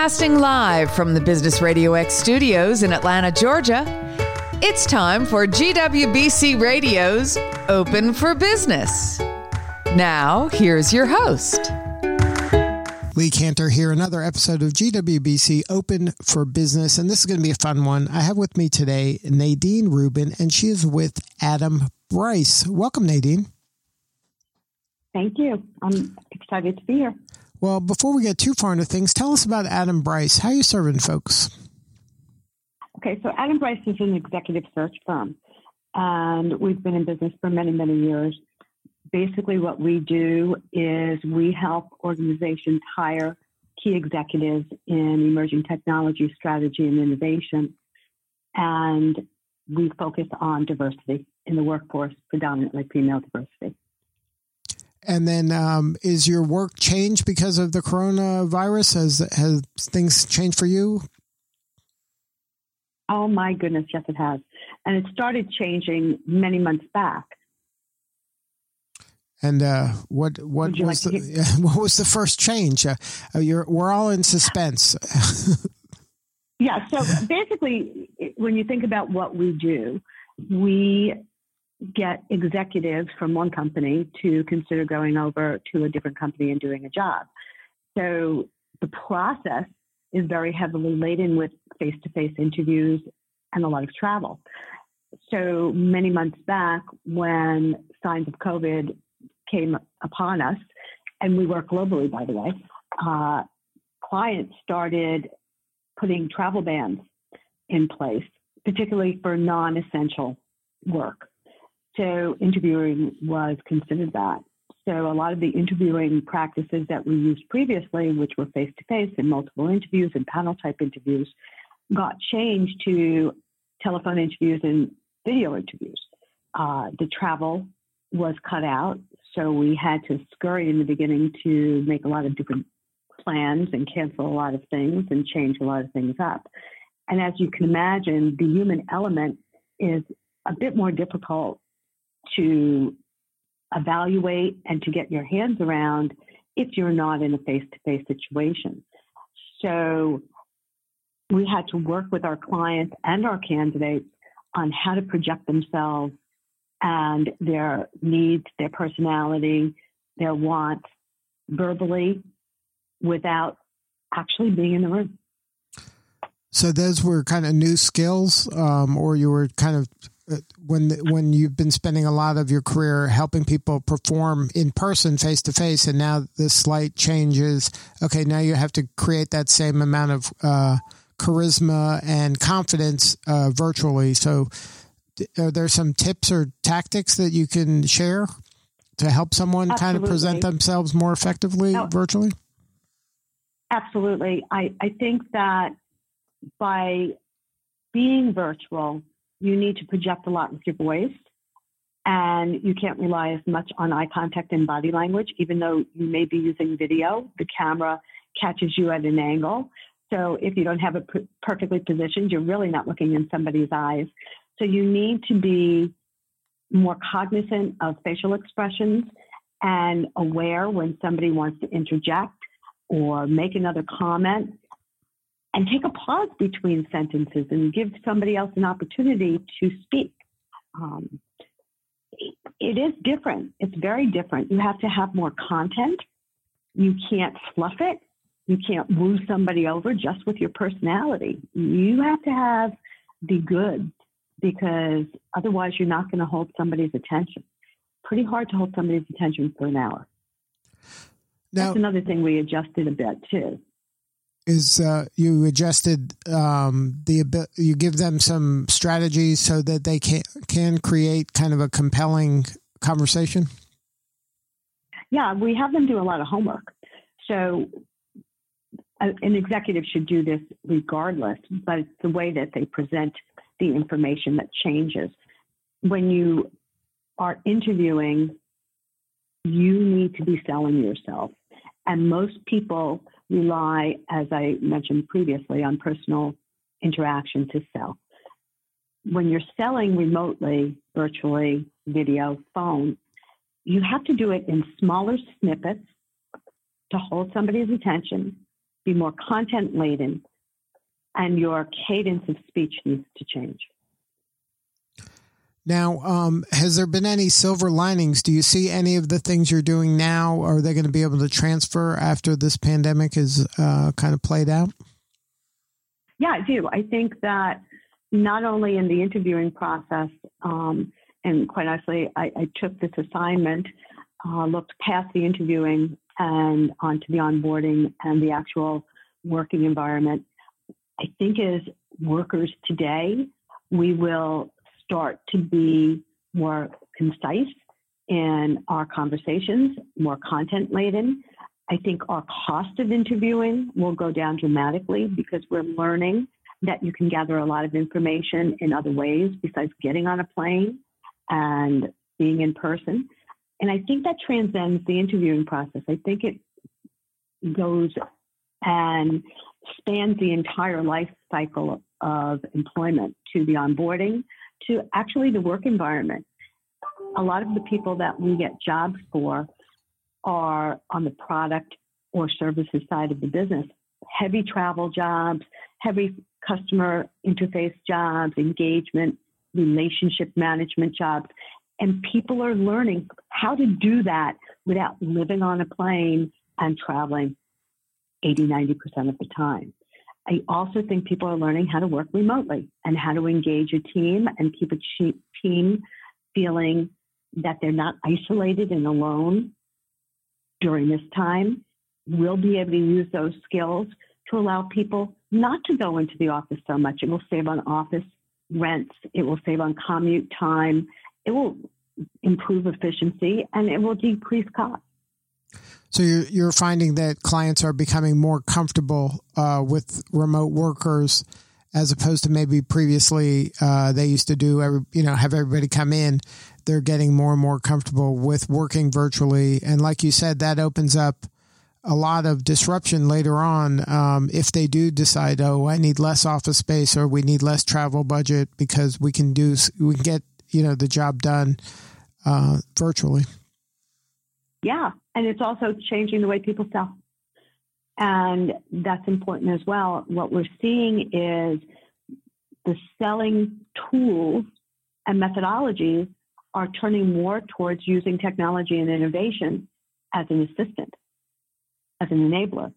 Broadcasting live from the Business Radio X studios in Atlanta, Georgia, it's time for GWBC Radio's Open for Business. Now, here's your host. Lee Kantor here, another episode of GWBC Open for Business, and this is going to be a fun one. I have with me today Nadine Rubin, and she is with Adam Bryce. Welcome, Nadine. Thank you. I'm excited to be here. Well, before we get too far into things, tell us about Adam Bryce. How are you serving folks? Okay, so Adam Bryce is an executive search firm, and we've been in business for many, many years. Basically, what we do is we help organizations hire key executives in emerging technology, strategy, and innovation. And we focus on diversity in the workforce, predominantly female diversity. And then, um, is your work changed because of the coronavirus? Has has things changed for you? Oh my goodness, yes, it has, and it started changing many months back. And uh, what what was like the what was the first change? Uh, you're, we're all in suspense. yeah. So basically, when you think about what we do, we get executives from one company to consider going over to a different company and doing a job. So the process is very heavily laden with face to face interviews and a lot of travel. So many months back, when signs of COVID came upon us, and we work globally, by the way, uh, clients started putting travel bans in place, particularly for non essential work. So interviewing was considered that. So a lot of the interviewing practices that we used previously, which were face to face and multiple interviews and panel type interviews, got changed to telephone interviews and video interviews. Uh, the travel was cut out, so we had to scurry in the beginning to make a lot of different plans and cancel a lot of things and change a lot of things up. And as you can imagine, the human element is a bit more difficult to evaluate and to get your hands around if you're not in a face to face situation. So we had to work with our clients and our candidates on how to project themselves and their needs, their personality, their wants verbally without actually being in the room. So those were kind of new skills, um, or you were kind of when when you've been spending a lot of your career helping people perform in person face to face and now the slight changes okay now you have to create that same amount of uh, charisma and confidence uh, virtually. So are there some tips or tactics that you can share to help someone absolutely. kind of present themselves more effectively oh, virtually? Absolutely. I, I think that by being virtual you need to project a lot with your voice and you can't rely as much on eye contact and body language, even though you may be using video. The camera catches you at an angle. So if you don't have it perfectly positioned, you're really not looking in somebody's eyes. So you need to be more cognizant of facial expressions and aware when somebody wants to interject or make another comment and take a pause between sentences and give somebody else an opportunity to speak. Um, it is different. It's very different. You have to have more content. You can't fluff it. You can't woo somebody over just with your personality. You have to have the goods because otherwise you're not going to hold somebody's attention. Pretty hard to hold somebody's attention for an hour. Now, That's another thing we adjusted a bit too is uh, you adjusted um, the you give them some strategies so that they can can create kind of a compelling conversation. Yeah, we have them do a lot of homework. So an executive should do this regardless, but it's the way that they present the information that changes. When you are interviewing, you need to be selling yourself. And most people rely, as I mentioned previously, on personal interaction to sell. When you're selling remotely, virtually, video, phone, you have to do it in smaller snippets to hold somebody's attention, be more content laden, and your cadence of speech needs to change. Now, um, has there been any silver linings? Do you see any of the things you're doing now? Are they going to be able to transfer after this pandemic is uh, kind of played out? Yeah, I do. I think that not only in the interviewing process, um, and quite honestly, I, I took this assignment, uh, looked past the interviewing and onto the onboarding and the actual working environment. I think as workers today, we will start to be more concise in our conversations, more content laden. I think our cost of interviewing will go down dramatically because we're learning that you can gather a lot of information in other ways besides getting on a plane and being in person. And I think that transcends the interviewing process. I think it goes and spans the entire life cycle of employment to the onboarding to actually the work environment. A lot of the people that we get jobs for are on the product or services side of the business. Heavy travel jobs, heavy customer interface jobs, engagement, relationship management jobs. And people are learning how to do that without living on a plane and traveling 80, 90% of the time. I also think people are learning how to work remotely and how to engage a team and keep a team feeling that they're not isolated and alone during this time. We'll be able to use those skills to allow people not to go into the office so much. It will save on office rents, it will save on commute time, it will improve efficiency, and it will decrease costs. So you're, you're finding that clients are becoming more comfortable uh, with remote workers as opposed to maybe previously uh, they used to do every, you know have everybody come in. They're getting more and more comfortable with working virtually, and like you said, that opens up a lot of disruption later on um, if they do decide, oh, I need less office space or we need less travel budget because we can do we can get you know the job done uh, virtually. Yeah, and it's also changing the way people sell. And that's important as well. What we're seeing is the selling tools and methodologies are turning more towards using technology and innovation as an assistant, as an enabler.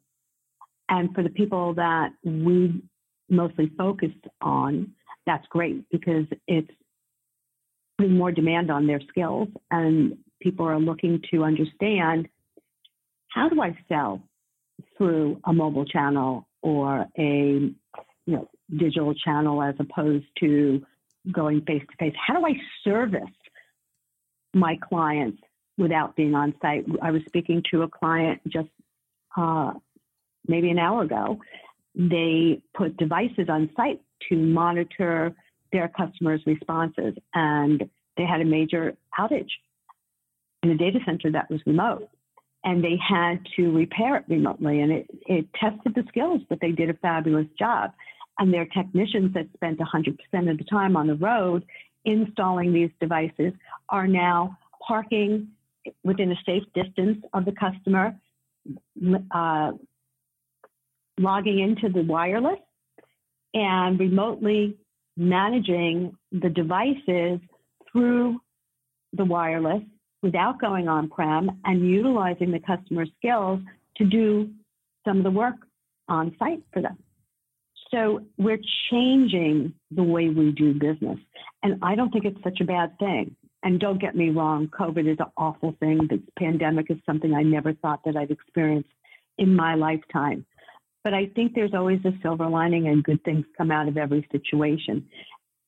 And for the people that we mostly focused on, that's great because it's putting more demand on their skills and people are looking to understand how do I sell through a mobile channel or a you know digital channel as opposed to going face to face? How do I service my clients without being on site? I was speaking to a client just uh, maybe an hour ago. They put devices on site to monitor their customers' responses, and they had a major outage in a data center that was remote. And they had to repair it remotely. And it, it tested the skills, but they did a fabulous job. And their technicians that spent 100% of the time on the road installing these devices are now parking within a safe distance of the customer, uh, logging into the wireless, and remotely managing the devices through the wireless without going on prem and utilizing the customer skills to do some of the work on site for them. So we're changing the way we do business. And I don't think it's such a bad thing. And don't get me wrong, COVID is an awful thing. The pandemic is something I never thought that I'd experience in my lifetime. But I think there's always a silver lining and good things come out of every situation.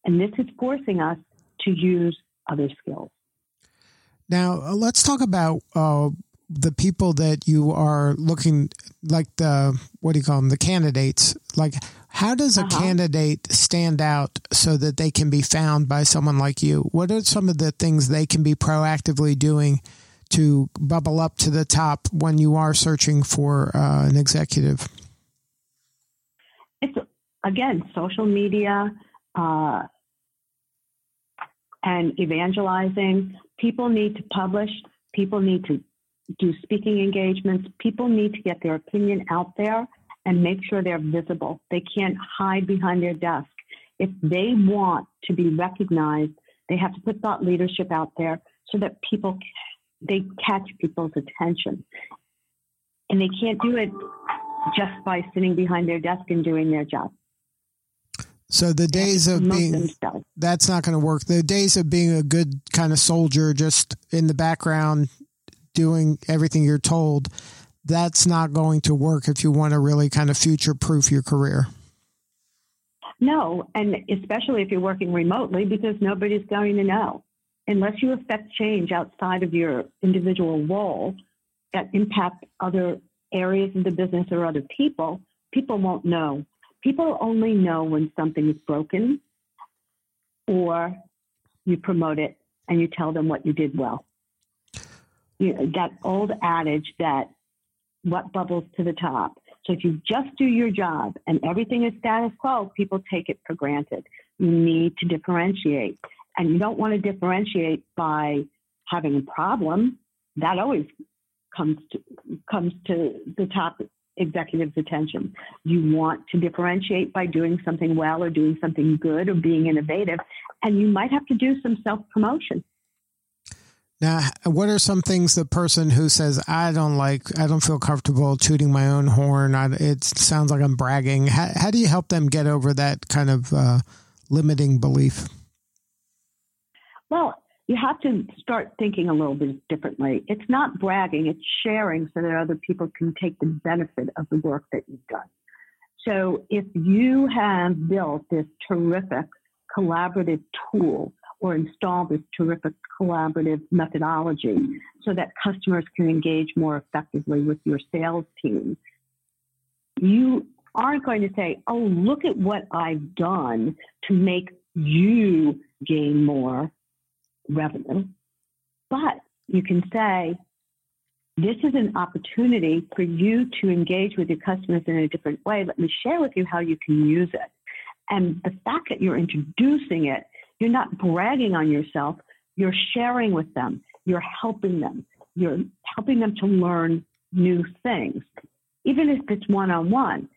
And this is forcing us to use other skills. Now, uh, let's talk about uh, the people that you are looking like the what do you call them the candidates like how does a uh-huh. candidate stand out so that they can be found by someone like you what are some of the things they can be proactively doing to bubble up to the top when you are searching for uh, an executive it's again social media uh, and evangelizing. People need to publish. People need to do speaking engagements. People need to get their opinion out there and make sure they're visible. They can't hide behind their desk. If they want to be recognized, they have to put thought leadership out there so that people they catch people's attention. And they can't do it just by sitting behind their desk and doing their job. So the days of being that's not going to work. The days of being a good kind of soldier, just in the background, doing everything you're told, that's not going to work if you want to really kind of future proof your career. No, and especially if you're working remotely, because nobody's going to know unless you affect change outside of your individual role that impact other areas of the business or other people. People won't know people only know when something is broken or you promote it and you tell them what you did well. You know, that old adage that what bubbles to the top. So if you just do your job and everything is status quo, people take it for granted. You need to differentiate. And you don't want to differentiate by having a problem. That always comes to comes to the top executives' attention. You want to differentiate by doing something well or doing something good or being innovative, and you might have to do some self promotion. Now, what are some things the person who says, I don't like, I don't feel comfortable tooting my own horn, I, it sounds like I'm bragging. How, how, do you help them get over that kind of uh, limiting belief? Well, you have to start thinking a little bit differently. It's not bragging, it's sharing so that other people can take the benefit of the work that you've done. So if you have built this terrific collaborative tool or installed this terrific collaborative methodology so that customers can engage more effectively with your sales team, you aren't going to say, oh, look at what I've done to make you gain more revenue. But you can say, this is an opportunity for you to engage with your customers in a different way. Let me share with you how you can use it. And the fact that you're introducing it, you're not bragging on yourself, you're sharing with them, you're helping them, you're helping them to learn new things. Even if it's one on one,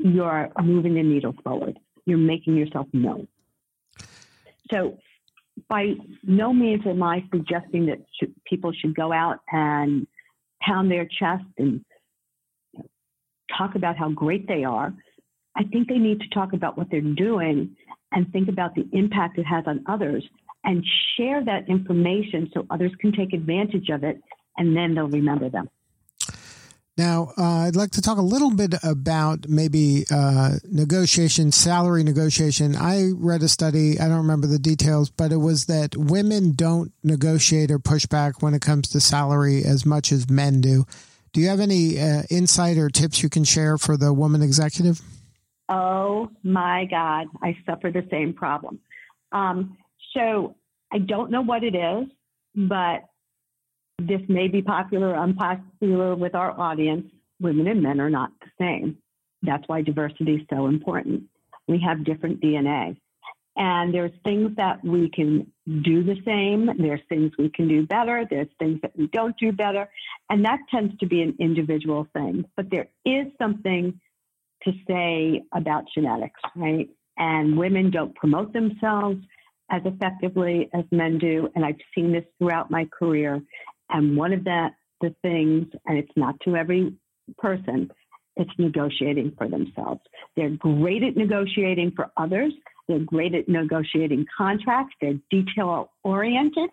you're moving the needle forward, you're making yourself known. So by no means am I suggesting that sh- people should go out and pound their chest and talk about how great they are. I think they need to talk about what they're doing and think about the impact it has on others and share that information so others can take advantage of it and then they'll remember them. Now, uh, I'd like to talk a little bit about maybe uh, negotiation, salary negotiation. I read a study, I don't remember the details, but it was that women don't negotiate or push back when it comes to salary as much as men do. Do you have any uh, insight or tips you can share for the woman executive? Oh my God, I suffer the same problem. Um, so I don't know what it is, but this may be popular or unpopular with our audience. Women and men are not the same. That's why diversity is so important. We have different DNA. And there's things that we can do the same. There's things we can do better. There's things that we don't do better. And that tends to be an individual thing. But there is something to say about genetics, right? And women don't promote themselves as effectively as men do. And I've seen this throughout my career. And one of the, the things, and it's not to every person, it's negotiating for themselves. They're great at negotiating for others. They're great at negotiating contracts. They're detail oriented.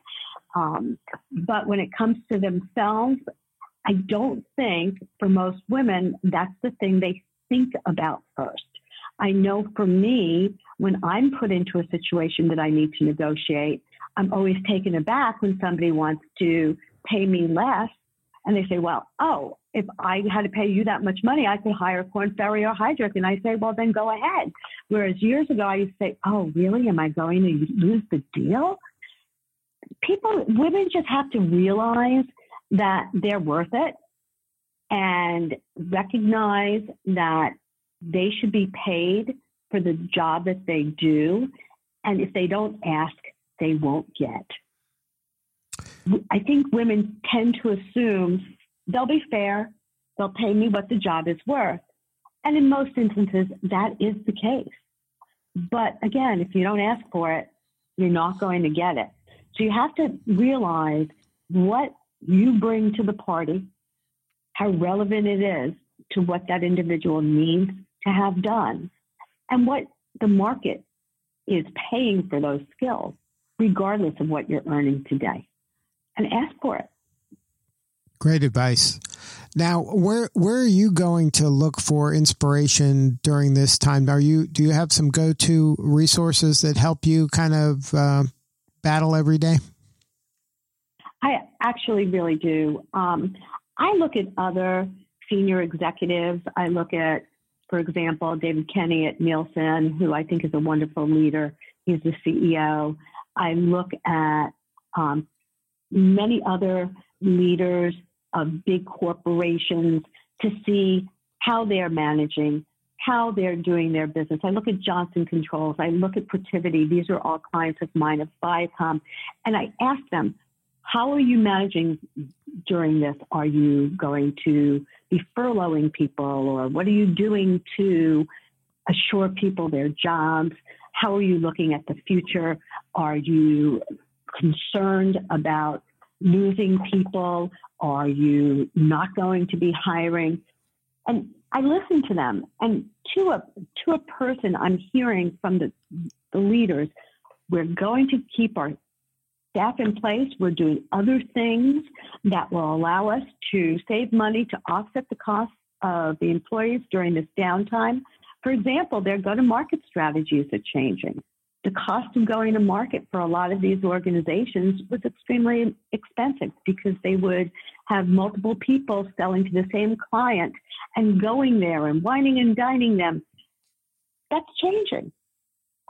Um, but when it comes to themselves, I don't think for most women that's the thing they think about first. I know for me, when I'm put into a situation that I need to negotiate, I'm always taken aback when somebody wants to pay me less. And they say, well, oh, if I had to pay you that much money, I could hire Korn Ferry or Heidrick. And I say, well, then go ahead. Whereas years ago, I used to say, oh, really? Am I going to lose the deal? People, women just have to realize that they're worth it and recognize that they should be paid for the job that they do. And if they don't ask, they won't get. I think women tend to assume they'll be fair, they'll pay me what the job is worth. And in most instances, that is the case. But again, if you don't ask for it, you're not going to get it. So you have to realize what you bring to the party, how relevant it is to what that individual needs to have done, and what the market is paying for those skills, regardless of what you're earning today. And ask for it. Great advice. Now, where where are you going to look for inspiration during this time? Are you do you have some go to resources that help you kind of uh, battle every day? I actually really do. Um, I look at other senior executives. I look at, for example, David Kenny at Nielsen, who I think is a wonderful leader. He's the CEO. I look at um, many other leaders of big corporations to see how they're managing, how they're doing their business. I look at Johnson Controls, I look at Protiviti. These are all clients of mine of Viacom. And I ask them, how are you managing during this? Are you going to be furloughing people or what are you doing to assure people their jobs? How are you looking at the future? Are you concerned about losing people? Are you not going to be hiring? And I listen to them, and to a to a person, I'm hearing from the the leaders, we're going to keep our staff in place. We're doing other things that will allow us to save money to offset the costs of the employees during this downtime. For example, their go to market strategies are changing the cost of going to market for a lot of these organizations was extremely expensive because they would have multiple people selling to the same client and going there and wining and dining them. That's changing.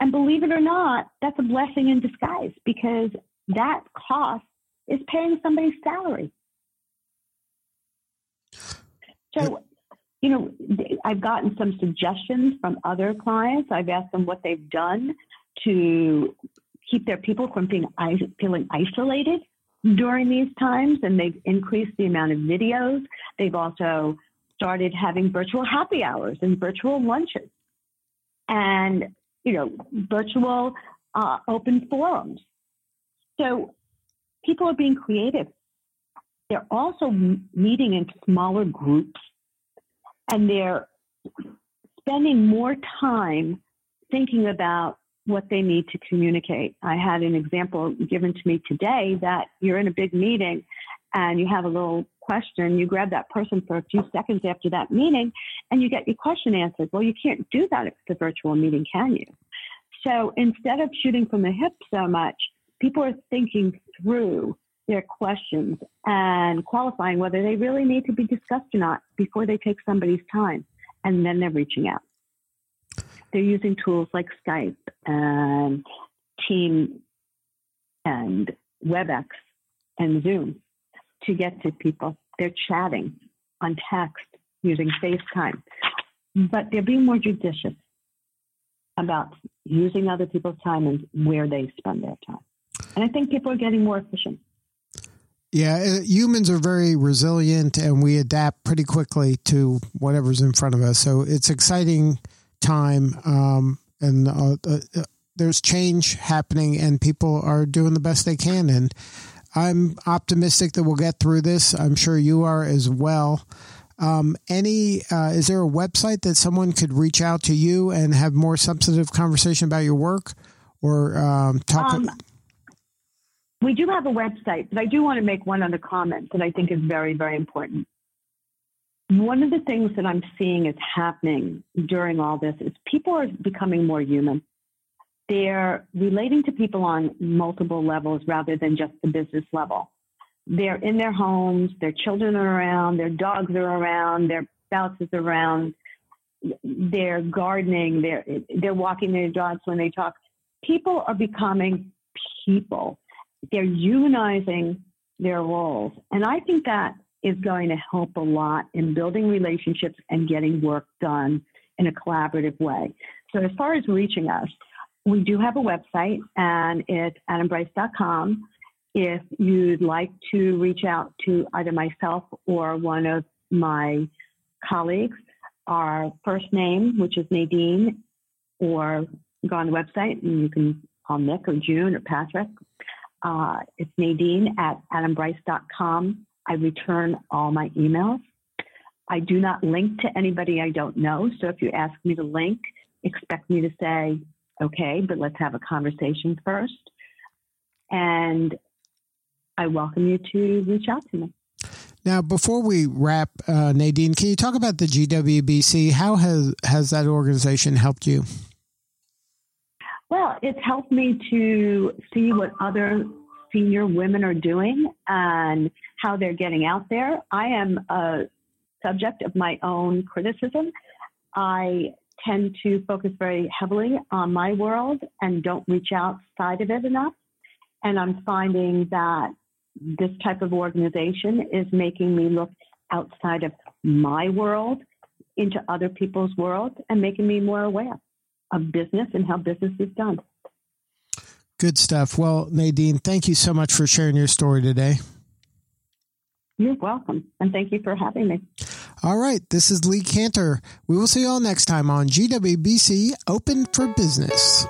And believe it or not, that's a blessing in disguise because that cost is paying somebody's salary. So, you know, I've gotten some suggestions from other clients. I've asked them what they've done to keep their people from being feeling isolated during these times, and they've increased the amount of videos. They've also started having virtual happy hours and virtual lunches, and you know, virtual uh, open forums. So people are being creative. They're also meeting in smaller groups, and they're spending more time thinking about what they need to communicate. I had an example given to me today that you're in a big meeting and you have a little question, you grab that person for a few seconds after that meeting and you get your question answered. Well, you can't do that if it's a virtual meeting, can you? So instead of shooting from the hip so much, people are thinking through their questions and qualifying whether they really need to be discussed or not before they take somebody's time. And then they're reaching out they're using tools like Skype and Team and WebEx and Zoom to get to people. They're chatting on text using FaceTime, but they're being more judicious about using other people's time and where they spend their time. And I think people are getting more efficient. Yeah, uh, humans are very resilient and we adapt pretty quickly to whatever's in front of us. So it's exciting time, um, and uh, uh, there's change happening, and people are doing the best they can. And I'm optimistic that we'll get through this. I'm sure you are as well. Um, any uh, is there a website that someone could reach out to you and have more substantive conversation about your work, or um, talk? Um, we do have a website, but I do want to make one other comment that I think is very, very important. One of the things that I'm seeing is happening during all this is people are becoming more human. They're relating to people on multiple levels rather than just the business level. They're in their homes, their children are around, their dogs are around, their spouses are around, they're gardening, they're, they're walking their dogs when they talk. People are becoming people. They're humanizing their roles. And I think that is going to help a lot in building relationships and getting work done in a collaborative way. So, as far as reaching us, we do have a website and it's adambryce.com. If you'd like to reach out to either myself or one of my colleagues, our first name, which is Nadine, or go on the website and you can call Nick or June or Patrick. Uh, it's Nadine at adambryce.com. I return all my emails. I do not link to anybody I don't know. So if you ask me to link, expect me to say, okay, but let's have a conversation first. And I welcome you to reach out to me. Now, before we wrap, uh, Nadine, can you talk about the GWBC? How has has that organization helped you? Well, it's helped me to see what other senior women are doing and how they're getting out there. I am a subject of my own criticism. I tend to focus very heavily on my world and don't reach outside of it enough. And I'm finding that this type of organization is making me look outside of my world into other people's worlds and making me more aware of business and how business is done. Good stuff. Well, Nadine, thank you so much for sharing your story today. You're welcome. And thank you for having me. All right. This is Lee Kantor. We will see you all next time on GWBC Open for Business.